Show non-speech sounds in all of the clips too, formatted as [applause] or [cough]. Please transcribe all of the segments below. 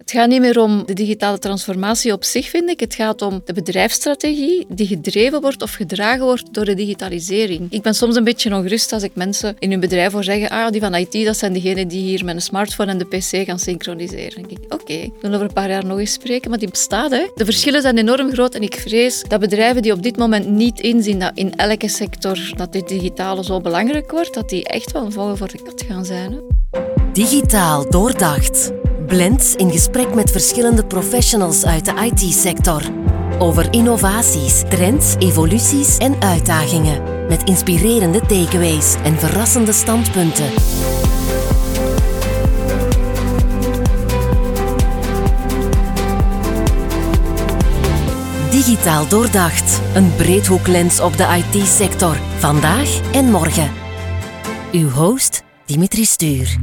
Het gaat niet meer om de digitale transformatie op zich, vind ik. Het gaat om de bedrijfsstrategie die gedreven wordt of gedragen wordt door de digitalisering. Ik ben soms een beetje ongerust als ik mensen in hun bedrijf hoor zeggen ah, die van IT, dat zijn degenen die hier met een smartphone en de pc gaan synchroniseren. Denk ik, oké, okay, we zullen over een paar jaar nog eens spreken, maar die bestaat. Hè. De verschillen zijn enorm groot en ik vrees dat bedrijven die op dit moment niet inzien dat in elke sector dat dit digitale zo belangrijk wordt, dat die echt wel een vogel voor de kat gaan zijn. Digitaal doordacht. Blends in gesprek met verschillende professionals uit de IT-sector. Over innovaties, trends, evoluties en uitdagingen. Met inspirerende takeaways en verrassende standpunten. Digitaal doordacht. Een breedhoeklens op de IT-sector. Vandaag en morgen. Uw host Dimitri Stuur.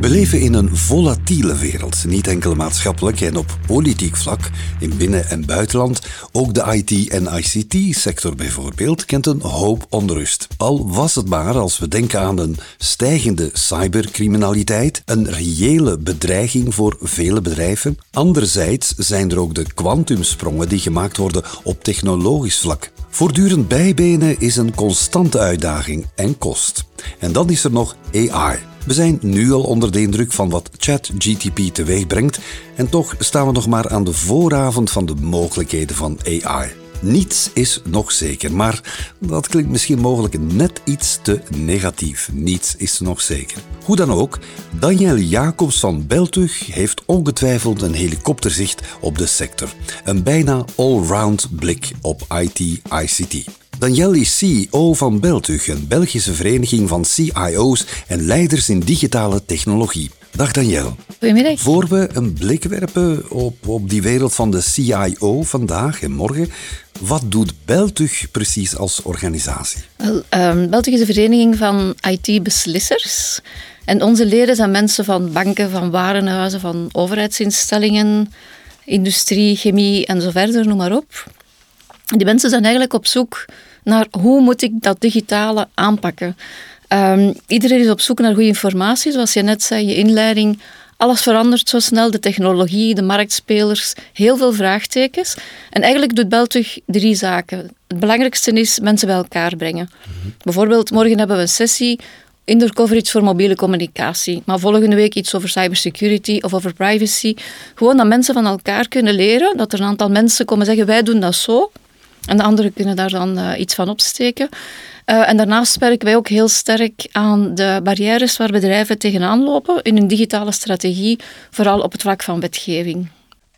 We leven in een volatiele wereld, niet enkel maatschappelijk en op politiek vlak, in binnen- en buitenland. Ook de IT- en ICT-sector bijvoorbeeld kent een hoop onrust. Al was het maar als we denken aan een stijgende cybercriminaliteit, een reële bedreiging voor vele bedrijven. Anderzijds zijn er ook de kwantumsprongen die gemaakt worden op technologisch vlak. Voortdurend bijbenen is een constante uitdaging en kost. En dan is er nog AI. We zijn nu al onder de indruk van wat ChatGTP teweeg brengt en toch staan we nog maar aan de vooravond van de mogelijkheden van AI. Niets is nog zeker, maar dat klinkt misschien mogelijk net iets te negatief. Niets is nog zeker. Hoe dan ook, Daniel Jacobs van Beltug heeft ongetwijfeld een helikopterzicht op de sector. Een bijna allround blik op IT-ICT. Daniel is CEO van Beltug, een Belgische vereniging van CIO's en leiders in digitale technologie. Dag Daniel. Goedemiddag. Voor we een blik werpen op, op die wereld van de CIO vandaag en morgen, wat doet Beltug precies als organisatie? Wel, um, Beltug is een vereniging van IT-beslissers. En onze leden zijn mensen van banken, van warenhuizen, van overheidsinstellingen, industrie, chemie en zo verder, noem maar op. Die mensen zijn eigenlijk op zoek naar hoe moet ik dat digitale aanpakken. Um, iedereen is op zoek naar goede informatie, zoals je net zei, je inleiding. Alles verandert zo snel, de technologie, de marktspelers, heel veel vraagtekens. En eigenlijk doet Beltug drie zaken. Het belangrijkste is mensen bij elkaar brengen. Bijvoorbeeld, morgen hebben we een sessie indoor coverage voor mobiele communicatie. Maar volgende week iets over cybersecurity of over privacy. Gewoon dat mensen van elkaar kunnen leren. Dat er een aantal mensen komen zeggen, wij doen dat zo. En de anderen kunnen daar dan uh, iets van opsteken. Uh, en daarnaast werken wij ook heel sterk aan de barrières waar bedrijven tegenaan lopen in hun digitale strategie, vooral op het vlak van wetgeving.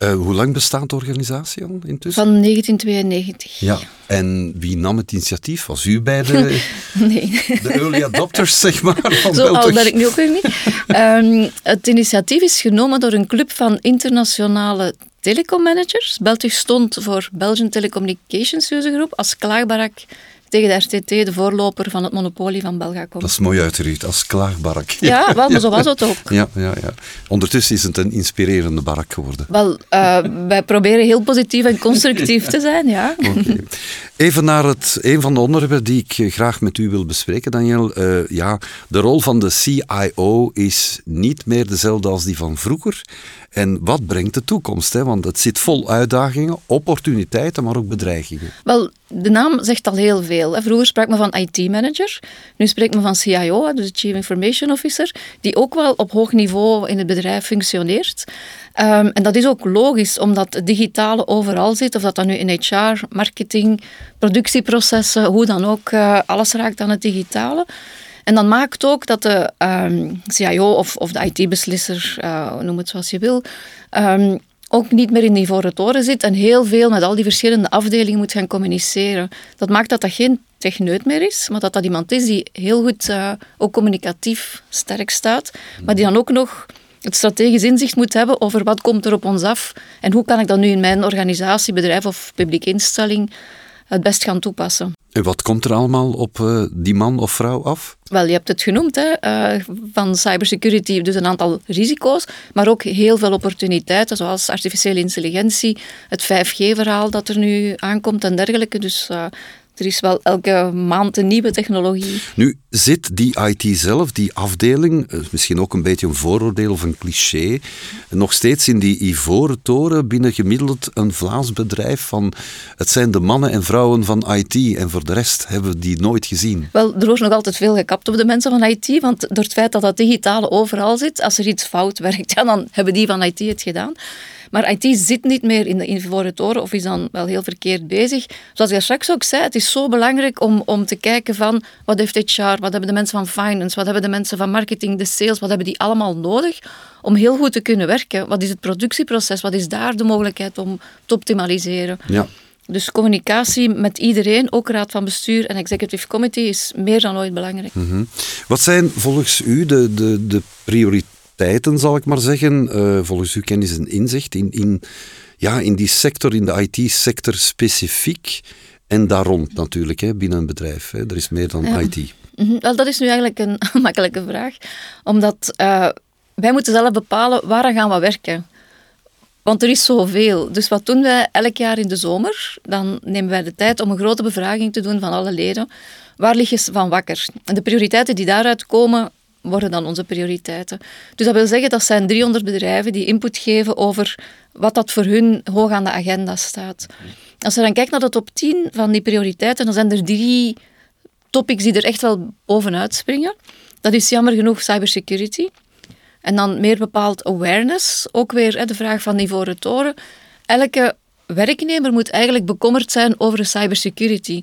Uh, hoe lang bestaat de organisatie al intussen? Van 1992. Ja, en wie nam het initiatief? Was u bij de, [laughs] nee. de early adopters, zeg maar? [laughs] Van Zo oud ben ik nu ook weer niet. um, [laughs] het initiatief is genomen door een club van internationale telecommanagers. Beltug stond voor Belgian Telecommunications User Group als klaagbarak tegen de RTT, de voorloper van het monopolie van Belgacom. Dat is mooi uitgericht, als klaagbarak. Ja, [laughs] wel, maar zo was het ook. Ja, ja, ja. Ondertussen is het een inspirerende barak geworden. Wel, uh, [laughs] wij proberen heel positief en constructief te zijn, ja. Okay. Even naar het, een van de onderwerpen die ik graag met u wil bespreken, Daniel. Uh, ja, de rol van de CIO is niet meer dezelfde als die van vroeger. En wat brengt de toekomst? Hè? Want het zit vol uitdagingen, opportuniteiten, maar ook bedreigingen. Wel, de naam zegt al heel veel. Vroeger sprak men van IT-manager, nu spreekt men van CIO, dus Chief Information Officer, die ook wel op hoog niveau in het bedrijf functioneert. Um, en dat is ook logisch, omdat het digitale overal zit, of dat dan nu in HR, marketing, productieprocessen, hoe dan ook, uh, alles raakt aan het digitale. En dat maakt ook dat de um, CIO of, of de IT-beslisser, uh, noem het zoals je wil, um, ook niet meer in die ivoren toren zit en heel veel met al die verschillende afdelingen moet gaan communiceren. Dat maakt dat dat geen techneut meer is, maar dat dat iemand is die heel goed uh, ook communicatief sterk staat, maar die dan ook nog het strategisch inzicht moet hebben over wat komt er op ons af en hoe kan ik dat nu in mijn organisatie, bedrijf of publieke instelling het best gaan toepassen. En wat komt er allemaal op uh, die man of vrouw af? Wel, je hebt het genoemd, hè, uh, van cybersecurity, dus een aantal risico's, maar ook heel veel opportuniteiten, zoals artificiële intelligentie, het 5G-verhaal dat er nu aankomt en dergelijke. Dus uh, er is wel elke maand een nieuwe technologie. Nu, zit die IT zelf, die afdeling, eh, misschien ook een beetje een vooroordeel of een cliché, nog steeds in die ivoren toren binnen gemiddeld een Vlaams bedrijf van het zijn de mannen en vrouwen van IT en voor de rest hebben we die nooit gezien? Wel, er wordt nog altijd veel gekapt op de mensen van IT, want door het feit dat dat digitale overal zit, als er iets fout [laughs] werkt, ja, dan hebben die van IT het gedaan. Maar IT zit niet meer in de ivoren toren of is dan wel heel verkeerd bezig. Zoals ik straks ook zei, het is zo belangrijk om, om te kijken van wat heeft HR, wat hebben de mensen van finance, wat hebben de mensen van marketing, de sales, wat hebben die allemaal nodig om heel goed te kunnen werken? Wat is het productieproces? Wat is daar de mogelijkheid om te optimaliseren? Ja. Dus communicatie met iedereen, ook raad van bestuur en executive committee, is meer dan ooit belangrijk. Mhm. Wat zijn volgens u de, de, de prioriteiten? Tijden, zal ik maar zeggen, uh, volgens uw kennis en inzicht, in, in, ja, in die sector, in de IT-sector specifiek en daar rond natuurlijk, hè, binnen een bedrijf. Hè. Er is meer dan IT. Mhm. Wel, dat is nu eigenlijk een [laughs] makkelijke vraag, omdat uh, wij moeten zelf bepalen waar gaan we werken. Want er is zoveel. Dus wat doen wij elk jaar in de zomer? Dan nemen wij de tijd om een grote bevraging te doen van alle leden. Waar lig je van wakker? En de prioriteiten die daaruit komen, worden dan onze prioriteiten. Dus dat wil zeggen, dat zijn 300 bedrijven die input geven over wat dat voor hun hoog aan de agenda staat. Als je dan kijkt naar de top 10 van die prioriteiten, dan zijn er drie topics die er echt wel bovenuit springen. Dat is jammer genoeg cybersecurity. En dan meer bepaald awareness. Ook weer de vraag van Ivoren Toren. Elke werknemer moet eigenlijk bekommerd zijn over cybersecurity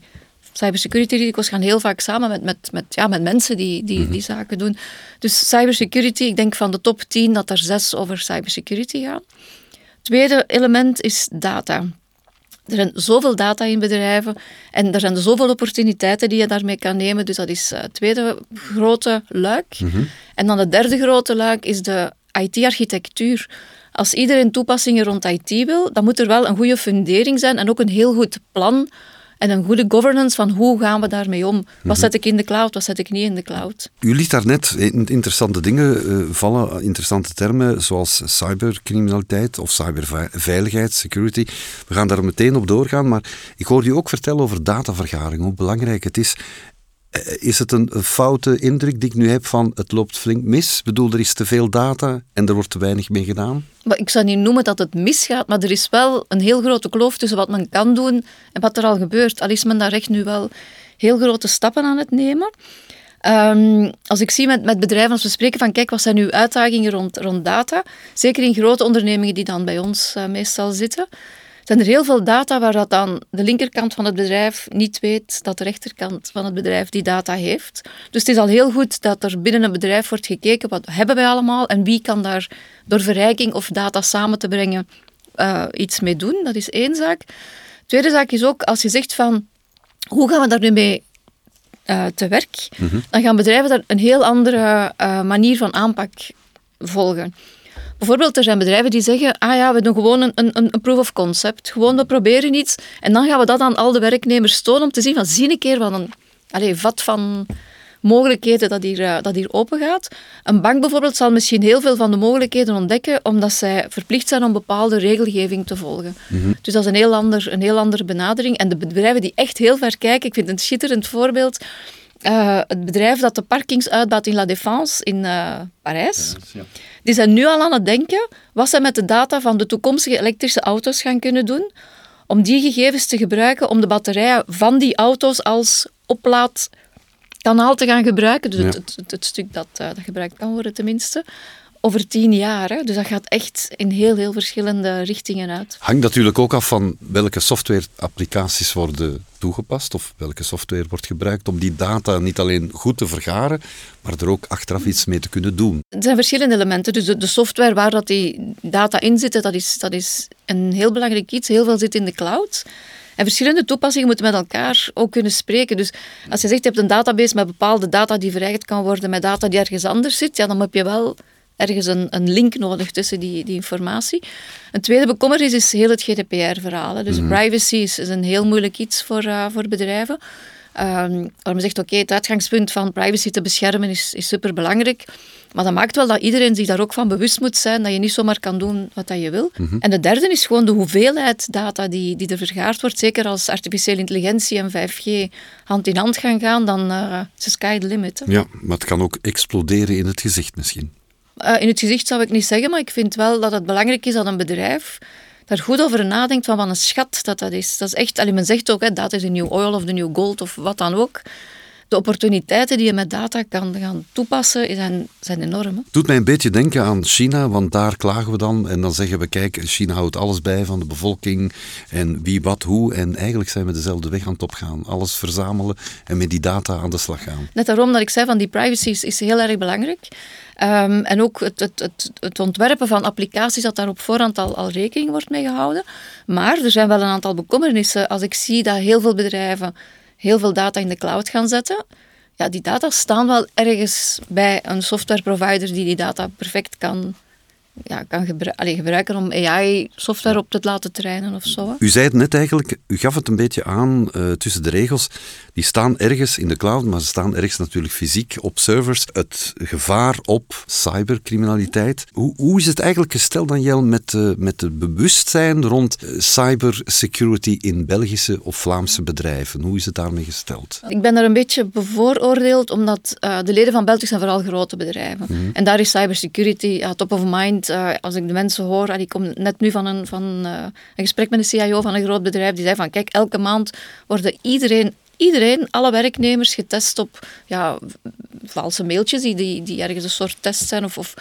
cybersecurity risico's gaan heel vaak samen met, met, met, ja, met mensen die, die, die mhm. zaken doen. Dus cybersecurity, ik denk van de top 10 dat er zes over cybersecurity gaan. Tweede element is data. Er zijn zoveel data in bedrijven en er zijn zoveel opportuniteiten die je daarmee kan nemen. Dus dat is het tweede grote luik. Mhm. En dan het derde grote luik is de IT-architectuur. Als iedereen toepassingen rond IT wil, dan moet er wel een goede fundering zijn en ook een heel goed plan en een goede governance van hoe gaan we daarmee om. Wat mhm. zet ik in de cloud, wat zet ik niet in de cloud. U liet daarnet interessante dingen uh, vallen, interessante termen zoals cybercriminaliteit of cyberveiligheid, security. We gaan daar meteen op doorgaan, maar ik hoorde u ook vertellen over datavergaring, hoe belangrijk het is. Eh, is het een, foute indruk die ik nu heb van het loopt flink mis? Ik bedoel, er is te veel data en er wordt te weinig mee gedaan? Maar ik zou niet noemen dat het misgaat, maar er is wel een heel grote kloof tussen wat men kan doen en wat er al gebeurt. Al is men daar echt nu wel heel grote stappen aan het nemen. Um, als ik zie met, bedrijven, als we spreken van kijk, wat zijn uw uitdagingen rond, rond data, zeker in grote ondernemingen die dan bij ons uh, meestal zitten, zijn er heel veel data waar dat dan de linkerkant van het bedrijf niet weet dat de rechterkant van het bedrijf die data heeft. Dus het is al heel goed dat er binnen een bedrijf wordt gekeken wat hebben wij allemaal en wie kan daar door verrijking of data samen te brengen uh, iets mee doen. Dat is één zaak. Tweede zaak is ook als je zegt van hoe gaan we daar nu mee uh, te werk, mhm. dan gaan bedrijven daar een heel andere uh, manier van aanpak volgen. Bijvoorbeeld, er zijn bedrijven die zeggen, ah ja, we doen gewoon een, een, een proof of concept. Gewoon, we proberen iets en dan gaan we dat aan al de werknemers tonen om te zien van, zie een keer wat een allez, vat van mogelijkheden dat hier, uh, dat hier open gaat. Een bank bijvoorbeeld zal misschien heel veel van de mogelijkheden ontdekken, omdat zij verplicht zijn om bepaalde regelgeving te volgen. Mhm. Dus dat is een heel, ander, een heel andere benadering. En de bedrijven die echt heel ver kijken, ik vind het een schitterend voorbeeld, uh, het bedrijf dat de parkings uitbaat in La Défense in uh, Parijs. Ja, die zijn nu al aan het denken wat ze met de data van de toekomstige elektrische auto's gaan kunnen doen, om die gegevens te gebruiken om de batterijen van die auto's als oplaadkanaal te gaan gebruiken. Dus het, het, het, stuk dat, uh, dat gebruikt kan worden tenminste over tien jaar. Hè. Dus dat gaat echt in heel, heel verschillende richtingen uit. Hangt natuurlijk ook af van welke software-applicaties worden toegepast of welke software wordt gebruikt om die data niet alleen goed te vergaren, maar er ook achteraf iets mee te kunnen doen. Er zijn verschillende elementen. Dus de, de software waar dat die data in zitten, dat is, dat is een heel belangrijk iets. Heel veel zit in de cloud. En verschillende toepassingen moeten met elkaar ook kunnen spreken. Dus als je zegt, je hebt een database met bepaalde data die verrijkt kan worden met data die ergens anders zit, ja, dan heb je wel ergens een, een link nodig tussen die, die informatie. Een tweede bekommernis is heel het GDPR-verhaal. Dus mhm. privacy is, is, een heel moeilijk iets voor, uh, voor bedrijven. Um, waar men zegt, oké, het uitgangspunt van privacy te beschermen is, is superbelangrijk. Maar dat maakt wel dat iedereen zich daar ook van bewust moet zijn, dat je niet zomaar kan doen wat dat je wil. Mhm. En de derde is gewoon de hoeveelheid data die, die er vergaard wordt. Zeker als artificiële intelligentie en 5G hand in hand gaan gaan, dan uh, is the sky the limit. Ja, maar het kan ook exploderen in het gezicht misschien. Uh, in het gezicht zou ik niet zeggen, maar ik vind wel dat het belangrijk is dat een bedrijf daar goed over nadenkt van wat een schat dat dat is. Dat is echt, allee, men zegt ook, hè, dat is een nieuw oil of de nieuw gold of wat dan ook de opportuniteiten die je met data kan gaan toepassen zijn, zijn enorm. Doet mij een beetje denken aan China, want daar klagen we dan en dan zeggen we, kijk, China houdt alles bij van de bevolking en wie, wat, hoe. En eigenlijk zijn we dezelfde weg aan het opgaan. Alles verzamelen en met die data aan de slag gaan. Net daarom dat ik zei van die privacy is, is heel erg belangrijk. Um, en ook het, het, het, het, ontwerpen van applicaties, dat daar op voorhand al, al rekening wordt mee gehouden. Maar er zijn wel een aantal bekommernissen. Als ik zie dat heel veel bedrijven heel veel data in de cloud gaan zetten. Ja, die data staan wel ergens bij een software provider die die data perfect kan ja, kan gebruiken om AI-software op te laten trainen of zo. U zei het net eigenlijk, u gaf het een beetje aan uh, tussen de regels. Die staan ergens in de cloud, maar ze staan ergens natuurlijk fysiek op servers. Het gevaar op cybercriminaliteit. Hoe, hoe is het eigenlijk gesteld, Daniel, met, uh, met het bewustzijn rond uh, cybersecurity in Belgische of Vlaamse bedrijven? Hoe is het daarmee gesteld? Ik ben daar een beetje bevooroordeeld, omdat de leden van België zijn vooral grote bedrijven. Mm En daar is cybersecurity top of mind uh, als ik de mensen hoor, ik kom net nu van, een, van uh, een gesprek met een CIO van een groot bedrijf, die zei van kijk, elke maand worden iedereen iedereen, alle werknemers, getest op ja, valse mailtjes die, die, die ergens een soort test zijn. Of, of,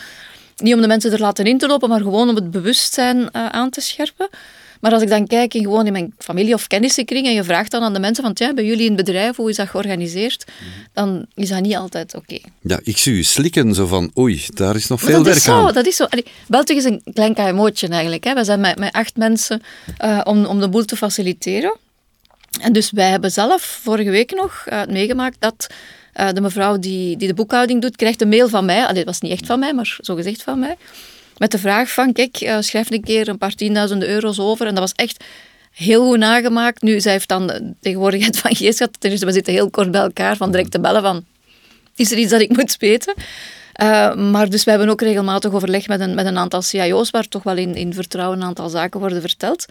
niet om de mensen er laten in te lopen, maar gewoon om het bewustzijn uh, aan te scherpen. Maar als ik dan kijk in, gewoon in mijn familie- of kennissenkring en je vraagt dan aan de mensen van, ja, bij jullie in het bedrijf, hoe is dat georganiseerd? Dan is dat niet altijd oké. Ja, ik zie u slikken zo van, oei, daar is nog veel werk zo, aan. Dat is zo. België is een klein KMO'tje eigenlijk. Hè. We zijn met, met acht mensen uh, om, om de boel te faciliteren. En dus wij hebben zelf vorige week nog uh, meegemaakt dat uh, de mevrouw die, die de boekhouding doet, krijgt een mail van mij. Allee, dat was niet echt van mij, maar zo gezegd van mij met de vraag van, kijk, uh, schrijf een keer een paar tienduizenden euro's over. En dat was echt heel goed nagemaakt. Nu, zij heeft dan de tegenwoordigheid van geest gehad. Eerste, we zitten heel kort bij elkaar, van direct te bellen van, is er iets dat ik moet weten? Uh, maar dus we hebben ook regelmatig overleg met een, met een aantal CIO's, waar toch wel in, in vertrouwen een aantal zaken worden verteld.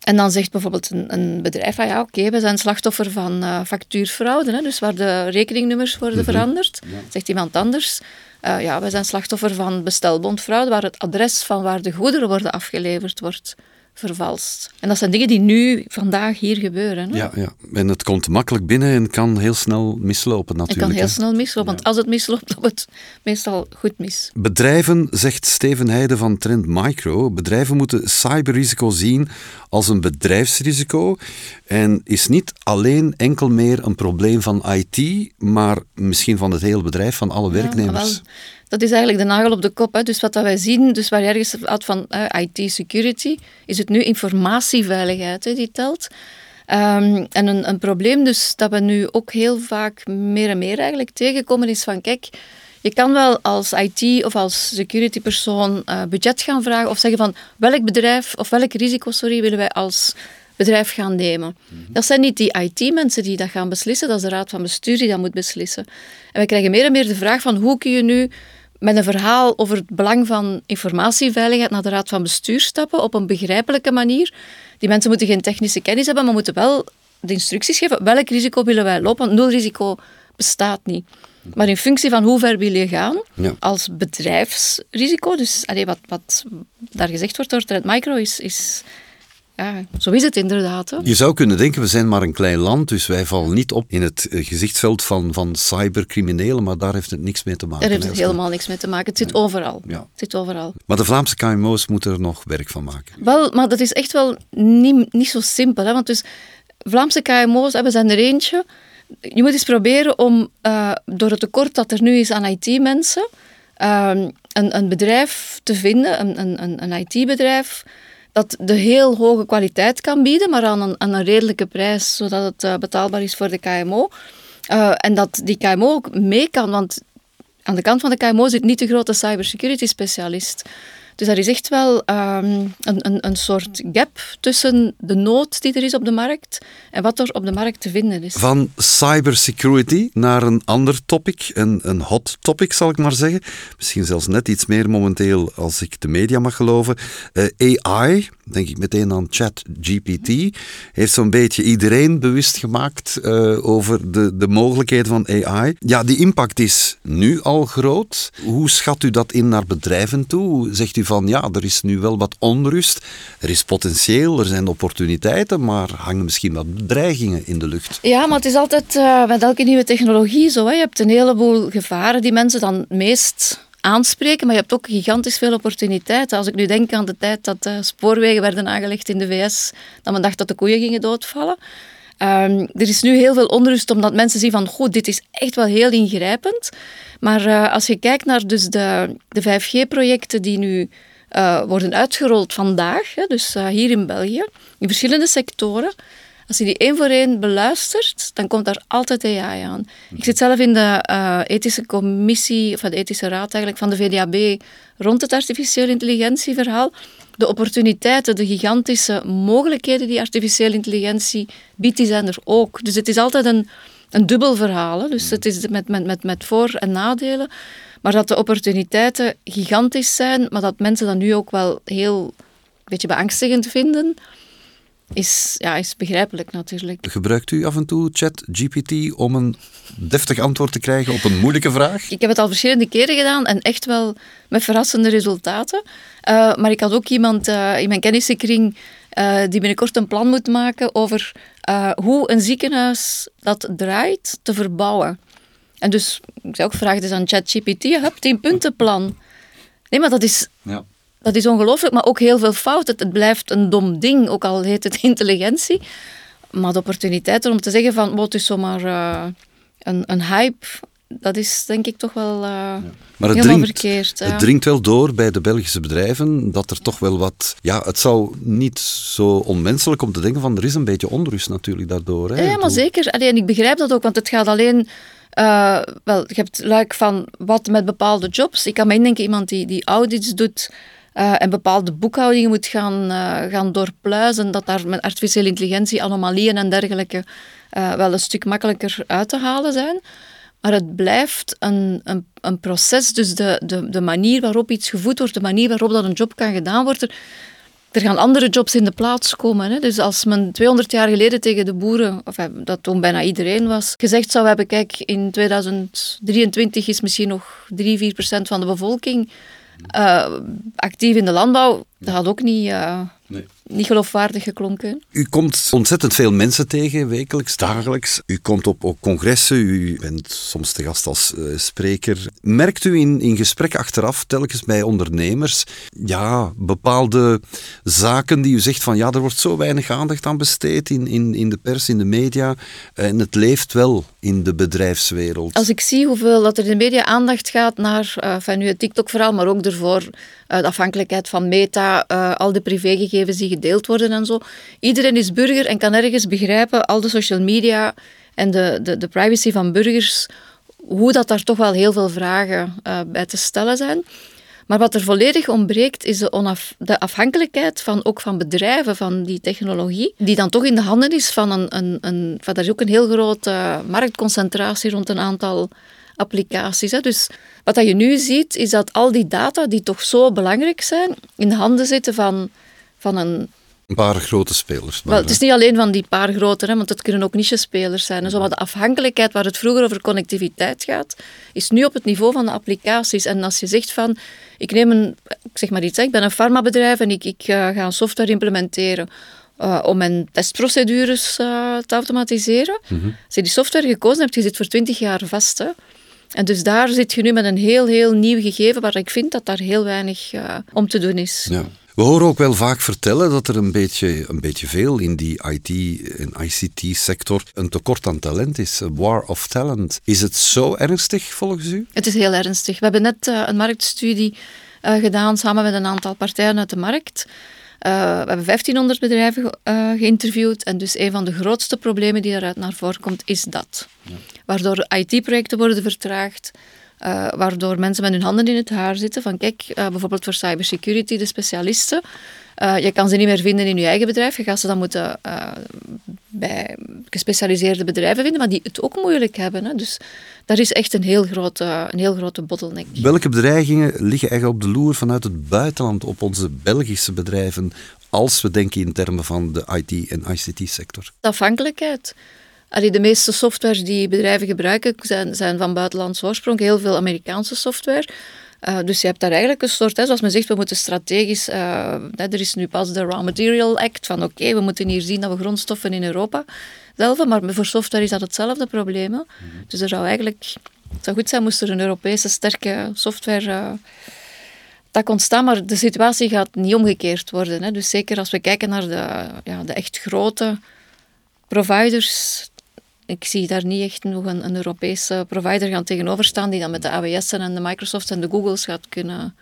En dan zegt bijvoorbeeld een, een bedrijf van ja, oké, we zijn slachtoffer van uh, factuurfraude, hè, dus waar de rekeningnummers worden mhm. veranderd. Zegt iemand anders, uh, ja, wij zijn slachtoffer van bestelbondfraude, waar het adres van waar de goederen worden afgeleverd wordt vervalst. En dat zijn dingen die nu, vandaag, hier gebeuren. Hè? Ja, ja, en het komt makkelijk binnen en kan heel snel mislopen natuurlijk. Het kan heel snel mislopen, want als het misloopt, [laughs] loopt het meestal goed mis. Bedrijven, zegt Steven Heijden van Trend Micro, bedrijven moeten cyberrisico zien als een bedrijfsrisico en is niet alleen enkel meer een probleem van IT, maar misschien van het hele bedrijf, van alle werknemers dat is eigenlijk de nagel op de kop. Hè. Dus wat dat wij zien, dus waar je ergens uit van IT-security, is het nu informatieveiligheid hè, die telt. Um, en een, een, probleem dus dat we nu ook heel vaak meer en meer eigenlijk tegenkomen is van kijk, je kan wel als IT of als security persoon uh, budget gaan vragen of zeggen van welk bedrijf of welk risico sorry, willen wij als bedrijf gaan nemen. Mhm. Dat zijn niet die IT-mensen die dat gaan beslissen, dat is de raad van bestuur die dat moet beslissen. En we krijgen meer en meer de vraag van hoe kun je nu met een verhaal over het belang van informatieveiligheid naar de raad van bestuur stappen op een begrijpelijke manier. Die mensen moeten geen technische kennis hebben, maar moeten wel de instructies geven. Welk risico willen wij lopen? Want nul risico bestaat niet. Maar in functie van hoe ver wil je gaan, als bedrijfsrisico, dus allee, wat, wat daar gezegd wordt door Trend Micro, is, is ja, zo is het inderdaad. Je zou kunnen denken, we zijn maar een klein land, dus wij vallen niet op in het eh, gezichtsveld van, van cybercriminelen, maar daar heeft het niks mee te maken. Daar heeft het helemaal niks mee te maken. Het zit overal. Ja. Het zit overal. Maar de Vlaamse KMO's moeten er nog werk van maken. Wel, maar dat is echt wel niet, niet zo simpel. Hè? Want dus Vlaamse KMO's, we zijn er eentje. Je moet eens proberen om, uh, door het tekort dat er nu is aan IT-mensen, uh, een, een bedrijf te vinden, een, een, een IT-bedrijf dat de heel hoge kwaliteit kan bieden, maar aan een, aan een redelijke prijs, zodat het uh, betaalbaar is voor de KMO. Uh, en dat die KMO ook mee kan, want aan de kant van de KMO zit niet de grote cybersecurity specialist. Dus er is echt wel ehm, een, een, een soort gap tussen de nood die er is op de markt en wat er op de markt te vinden is. Van cybersecurity naar een ander topic, een, een hot topic zal ik maar zeggen. Misschien zelfs net iets meer momenteel als ik de media mag geloven. Uh, AI, denk ik meteen aan ChatGPT, heeft zo'n beetje iedereen bewust gemaakt uh, over de, de mogelijkheden van AI. Ja, die impact is nu al groot. Hoe schat u dat in naar bedrijven toe? Zegt u van ja, er is nu wel wat onrust, er is potentieel, er zijn opportuniteiten, maar hangen misschien wat bedreigingen in de lucht? Ja, maar het is altijd uh, met elke nieuwe technologie zo. Hè. Je hebt een heleboel gevaren die mensen dan meest aanspreken, maar je hebt ook gigantisch veel opportuniteiten. Als ik nu denk aan de tijd dat uh, spoorwegen werden aangelegd in de VS, dat men dacht dat de koeien gingen doodvallen. Um, er is nu heel veel onrust omdat mensen zien van, goed, dit is echt wel heel ingrijpend. Maar uh, als je kijkt naar dus de, de 5G-projecten die nu uh, worden uitgerold vandaag, hè, dus hier in België, in verschillende sectoren, als je die één voor één beluistert, dan komt daar altijd AI aan. Ik zit zelf in de uh, ethische commissie, of de ethische raad eigenlijk, van de VDAB rond het artificiële intelligentieverhaal. De opportuniteiten, de gigantische mogelijkheden die artificiële intelligentie biedt, die zijn er ook. Dus het is altijd een, een dubbel verhaal. Hè. Dus het is met, met, met, met voor- en nadelen. Maar dat de opportuniteiten gigantisch zijn, maar dat mensen dat nu ook wel heel een beetje beangstigend vinden is, ja, is begrijpelijk natuurlijk. Gebruikt u af en toe ChatGPT om een deftig antwoord te krijgen op een moeilijke vraag? Ik heb het al verschillende keren gedaan en echt wel met verrassende resultaten. Uh, maar ik had ook iemand uh, in mijn kennissenkring uh, die binnenkort een plan moet maken over hoe een ziekenhuis dat draait te verbouwen. En dus, ik zei ook, vraag dus aan ChatGPT, je hebt een puntenplan. Nee, maar dat is... Ja dat is ongelooflijk, maar ook heel veel fout. Het, blijft een dom ding, ook al heet het [laughs] intelligentie. Maar de opportuniteiten om te zeggen van, het is zomaar uh, een, een hype, dat is denk ik toch wel uh, ja. maar het dringt, verkeerd. Het dringt wel door bij de Belgische bedrijven dat er toch wel wat... Ja, het zou niet zo onmenselijk om te denken van er is een beetje onrust natuurlijk daardoor. Hè? Ja, maar zeker. en ik begrijp dat ook, want het gaat alleen... Uh, wel, je hebt luik van wat met bepaalde jobs. Ik kan me indenken, iemand die, die audits doet uh, en bepaalde boekhoudingen moet gaan, uh, gaan doorpluizen, dat daar met artificiële intelligentie anomalieën en dergelijke uh, wel een stuk makkelijker uit te halen zijn. Maar het blijft een, een, een proces, dus de, de, de manier waarop iets gevoed wordt, de manier waarop dat een job kan gedaan worden, er gaan andere jobs in de plaats komen. Hè. Dus als men 200 jaar geleden tegen de boeren, of dat toen bijna iedereen was, gezegd zou hebben, kijk, in 2023 is misschien nog 3, 4 procent van de bevolking uh, actief in de landbouw, dat had ook niet, uh, nee. niet geloofwaardig geklonken. U komt ontzettend veel mensen tegen, wekelijks, dagelijks. U komt op, op congressen, u bent soms te gast als uh, spreker. Merkt u in, in gesprek achteraf, telkens bij ondernemers, ja, bepaalde zaken die u zegt van ja, er wordt zo weinig aandacht aan besteed in, in, in de pers, in de media, en het leeft wel in de bedrijfswereld? Als ik zie hoeveel dat er in de media aandacht gaat naar, uh, van nu het TikTok-verhaal, maar ook ervoor uh, de afhankelijkheid van meta, uh, al de privégegevens die gedeeld worden en zo. Iedereen is burger en kan ergens begrijpen, al de social media en de, de, de privacy van burgers, hoe dat daar toch wel heel veel vragen bij te stellen zijn. Maar wat er volledig ontbreekt, is de, onaf, de afhankelijkheid van, ook van bedrijven, van die technologie, die dan toch in de handen is van een... een, een is ook een heel grote marktconcentratie rond een aantal applicaties. Hè. Dus wat dat je nu ziet, is dat al die data, die toch zo belangrijk zijn, in de handen zitten van, van een een paar grote spelers. Wel, het is niet alleen van die paar grote, hè, want het kunnen ook niche-spelers zijn. En zo, maar de afhankelijkheid waar het vroeger over connectiviteit gaat, is nu op het niveau van de applicaties. En als je zegt van, ik neem een, ik zeg maar iets, ik ben een farmabedrijf en ik, ik uh, ga een software implementeren uh, om mijn testprocedures uh, te automatiseren. Mm -hmm. Als je die software gekozen hebt, je zit voor 20 jaar vast. Hè. En dus daar zit je nu met een heel, heel nieuw gegeven waar ik vind dat daar heel weinig om te doen is. Ja. We horen ook wel vaak vertellen dat er een beetje, een beetje veel in die IT- en ICT-sector een tekort aan talent is. A war of talent. Is het zo ernstig volgens u? Het is heel ernstig. We hebben net uh, een marktstudie uh, gedaan samen met een aantal partijen uit de markt. Uh, we hebben 1500 bedrijven uh, geïnterviewd en dus een van de grootste problemen die daaruit naar voren komt is dat. Ja. Waardoor IT-projecten worden vertraagd, Uh, waardoor mensen met hun handen in het haar zitten. Van kijk, uh, bijvoorbeeld voor cybersecurity, de specialisten. Uh, je kan ze niet meer vinden in je eigen bedrijf. Je gaat ze dan moeten bij gespecialiseerde bedrijven vinden, maar die het ook moeilijk hebben. Hè. Dus daar is echt een heel grote, een heel grote bottleneck. Welke bedreigingen liggen eigenlijk op de loer vanuit het buitenland op onze Belgische bedrijven, als we denken in termen van de IT- en ICT-sector? Afhankelijkheid. Allee, de meeste software die bedrijven gebruiken zijn, zijn van buitenlandse oorsprong, heel veel Amerikaanse software. Uh, dus je hebt daar eigenlijk een soort, hè, zoals men zegt, we moeten strategisch. Uh, er is nu pas de Raw Material Act van oké, we moeten hier zien dat we grondstoffen in Europa zelf, maar voor software is dat hetzelfde probleem. Hè. Dus er zou eigenlijk, het zou goed zijn moest er een Europese sterke software. Uh, dat ontstaan, maar de situatie gaat niet omgekeerd worden. Hè. Dus zeker als we kijken naar de, ja, de echt grote providers, ik zie daar niet echt nog een, een Europese provider gaan tegenover staan die dan met de AWS'en en de Microsofts en de Googles gaat kunnen,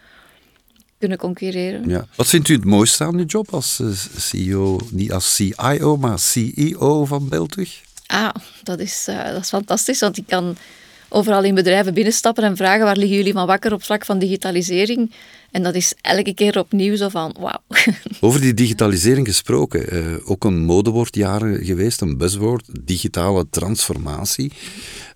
kunnen concurreren. Ja. Wat vindt u het mooiste aan uw job als eh, CEO, niet als CIO, maar CEO van Beltwig? Ah, dat is, uh, dat is fantastisch, want ik kan overal in bedrijven binnenstappen en vragen waar liggen jullie van wakker op vlak van digitalisering. En dat is elke keer opnieuw zo van wauw. [laughs] Over die digitalisering gesproken, eh, ook een modewoord jaren geweest, een buzzwoord, digitale transformatie.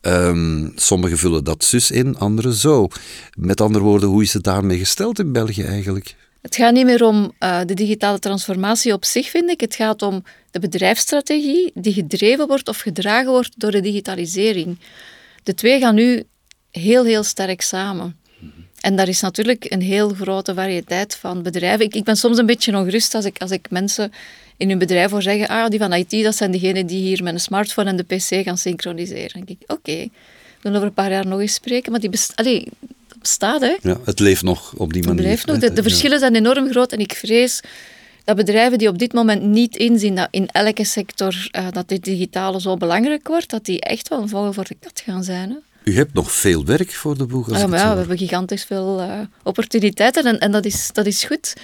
Um, sommigen vullen dat zus in, anderen zo. Met andere woorden, hoe is het daarmee gesteld in België eigenlijk? Het gaat niet meer om uh, de digitale transformatie op zich, vind ik. Het gaat om de bedrijfsstrategie die gedreven wordt of gedragen wordt door de digitalisering. De twee gaan nu heel, heel sterk samen. En daar is natuurlijk een heel grote variëteit van bedrijven. Ik, ik ben soms een beetje ongerust als ik, als ik mensen in hun bedrijf hoor zeggen, ah, die van IT, dat zijn degenen die hier met een smartphone en de pc gaan synchroniseren. Dan denk ik, oké, okay, we over een paar jaar nog eens spreken, maar die bestaat, dat bestaat, hè. Ja, het leeft nog op die manier. Het leeft nog. De, verschillen zijn enorm groot en ik vrees dat bedrijven die op dit moment niet inzien dat in elke sector uh, dat dit digitale zo belangrijk wordt, dat die echt wel een vogel voor de kat gaan zijn. Hè. U hebt nog veel werk voor de boeg. Ja, maar ja, we hebben gigantisch veel uh, opportuniteiten en, en dat, is, dat is goed.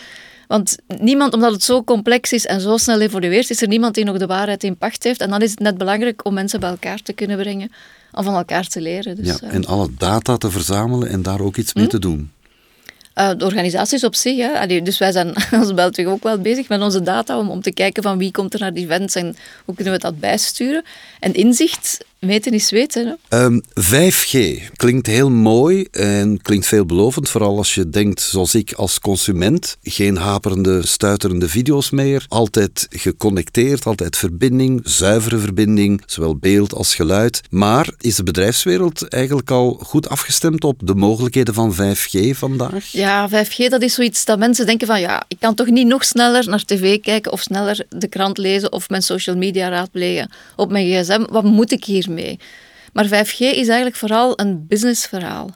Want niemand, omdat het zo complex is en zo snel evolueert, is er niemand die nog de waarheid in pacht heeft. En dan is het net belangrijk om mensen bij elkaar te kunnen brengen en van elkaar te leren. Dus, ja, uh, en alle data te verzamelen en daar ook iets mee hm? te doen. Uh, de organisaties op zich. Hè. Dus wij zijn [laughs] als Beltweg ook wel bezig met onze data om, om te kijken van wie komt er naar die events en hoe kunnen we dat bijsturen. En inzicht Meten is weten. Um, 5G klinkt heel mooi en klinkt veelbelovend. Vooral als je denkt, zoals ik als consument, geen haperende, stuiterende video's meer. Altijd geconnecteerd, altijd verbinding, zuivere verbinding, zowel beeld als geluid. Maar is de bedrijfswereld eigenlijk al goed afgestemd op de mogelijkheden van 5G vandaag? Ja, 5G dat is zoiets dat mensen denken van ja, ik kan toch niet nog sneller naar tv kijken of sneller de krant lezen of mijn social media raadplegen op mijn gsm. Wat moet ik hier Maar 5G is eigenlijk vooral een businessverhaal.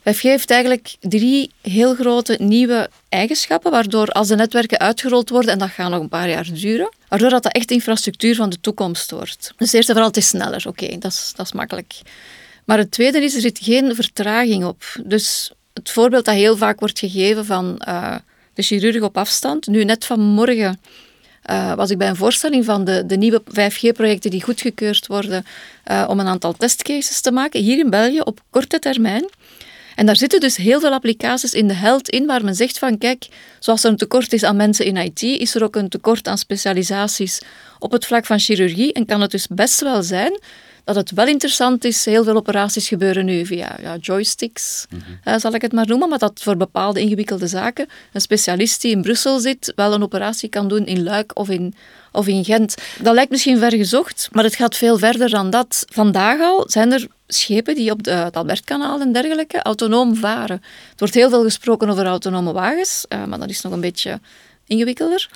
5G heeft eigenlijk drie heel grote nieuwe eigenschappen, waardoor als de netwerken uitgerold worden, en dat gaat nog een paar jaar duren, waardoor dat echt infrastructuur van de toekomst wordt. Dus eerst en vooral, het is sneller. Oké, dat, is, dat is makkelijk. Maar het tweede is, er zit geen vertraging op. Dus het voorbeeld dat heel vaak wordt gegeven van uh, de chirurg op afstand, nu net vanmorgen uh, was ik bij een voorstelling van de, de nieuwe 5G-projecten die goedgekeurd worden uh, om een aantal testcases te maken, hier in België op korte termijn. En daar zitten dus heel veel applicaties in de held in waar men zegt van kijk, zoals er een tekort is aan mensen in IT, is er ook een tekort aan specialisaties op het vlak van chirurgie en kan het dus best wel zijn dat het wel interessant is. Heel veel operaties gebeuren nu via ja, joysticks, mm zal ik het maar noemen. Maar dat voor bepaalde ingewikkelde zaken een specialist die in Brussel zit wel een operatie kan doen in Luik of in, of in Gent. Dat lijkt misschien ver gezocht, maar het gaat veel verder dan dat. Vandaag al zijn er schepen die op de, het Albertkanaal en dergelijke autonoom varen. Er wordt heel veel gesproken over autonome wagens, uh, maar dat is nog een beetje ingewikkelder.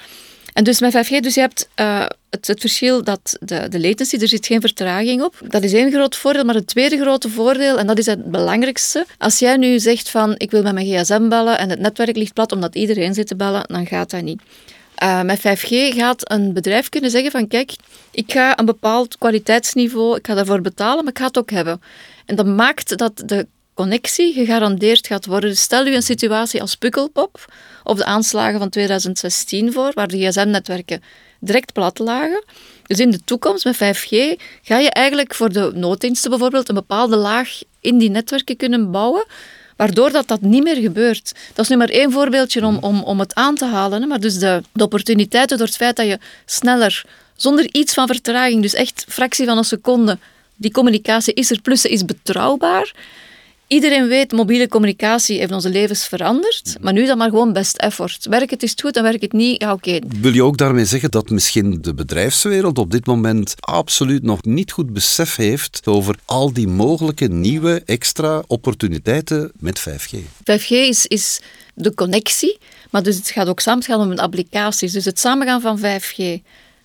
En dus met 5G, dus je hebt uh, het, verschil dat de, de latency, er zit geen vertraging op. Dat is één groot voordeel, maar het tweede grote voordeel, en dat is het belangrijkste, als jij nu zegt van ik wil met mijn gsm bellen en het netwerk ligt plat omdat iedereen zit te bellen, dan gaat dat niet. Uh, met 5G gaat een bedrijf kunnen zeggen van kijk, ik ga een bepaald kwaliteitsniveau, ik ga daarvoor betalen, maar ik ga het ook hebben. En dat maakt dat de connectie gegarandeerd gaat worden. Stel u een situatie als Pukkelpop op de aanslagen van 2016 voor, waar de gsm-netwerken direct plat lagen. Dus in de toekomst met 5G ga je eigenlijk voor de nooddiensten bijvoorbeeld een bepaalde laag in die netwerken kunnen bouwen waardoor dat, dat niet meer gebeurt. Dat is nu maar één voorbeeldje om, om, om het aan te halen. Maar dus de, de opportuniteiten door het feit dat je sneller, zonder iets van vertraging, dus echt fractie van een seconde, die communicatie is er, plus is betrouwbaar. Iedereen weet, mobiele communicatie heeft onze levens veranderd. Maar nu is dat maar gewoon best effort. Werk het is goed en werk het niet, ja oké. Wil je ook daarmee zeggen dat misschien de bedrijfswereld op dit moment absoluut nog niet goed besef heeft over al die mogelijke nieuwe extra opportuniteiten met 5G? 5G is, is de connectie, maar dus het gaat ook samen om applicaties. Dus het samengaan van 5G,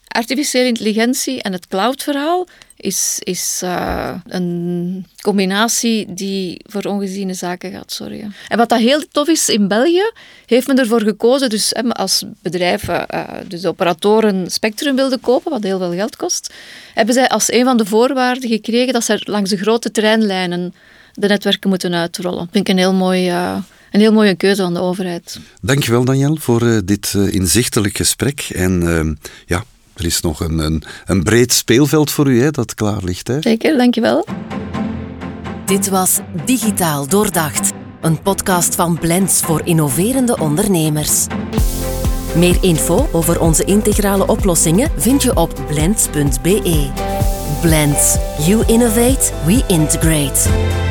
artificiële intelligentie en het cloudverhaal is, is uh, een combinatie die voor ongeziene zaken gaat zorgen. En wat dat heel tof is in België, heeft men ervoor gekozen, dus als bedrijven, uh, dus operatoren spectrum wilden kopen, wat heel veel geld kost, hebben zij als een van de voorwaarden gekregen dat ze langs de grote treinlijnen de netwerken moeten uitrollen. Dat vind ik een heel mooi... Uh, een heel mooie keuze van de overheid. Dankjewel Daniel voor dit inzichtelijk gesprek. En ja, er is nog een, een, een breed speelveld voor u hè, dat klaar ligt. Hè? Zeker, dankjewel. Dit was Digitaal Doordacht, een podcast van Blends voor innoverende ondernemers. Meer info over onze integrale oplossingen vind je op blends.be. Blends. You innovate, we integrate.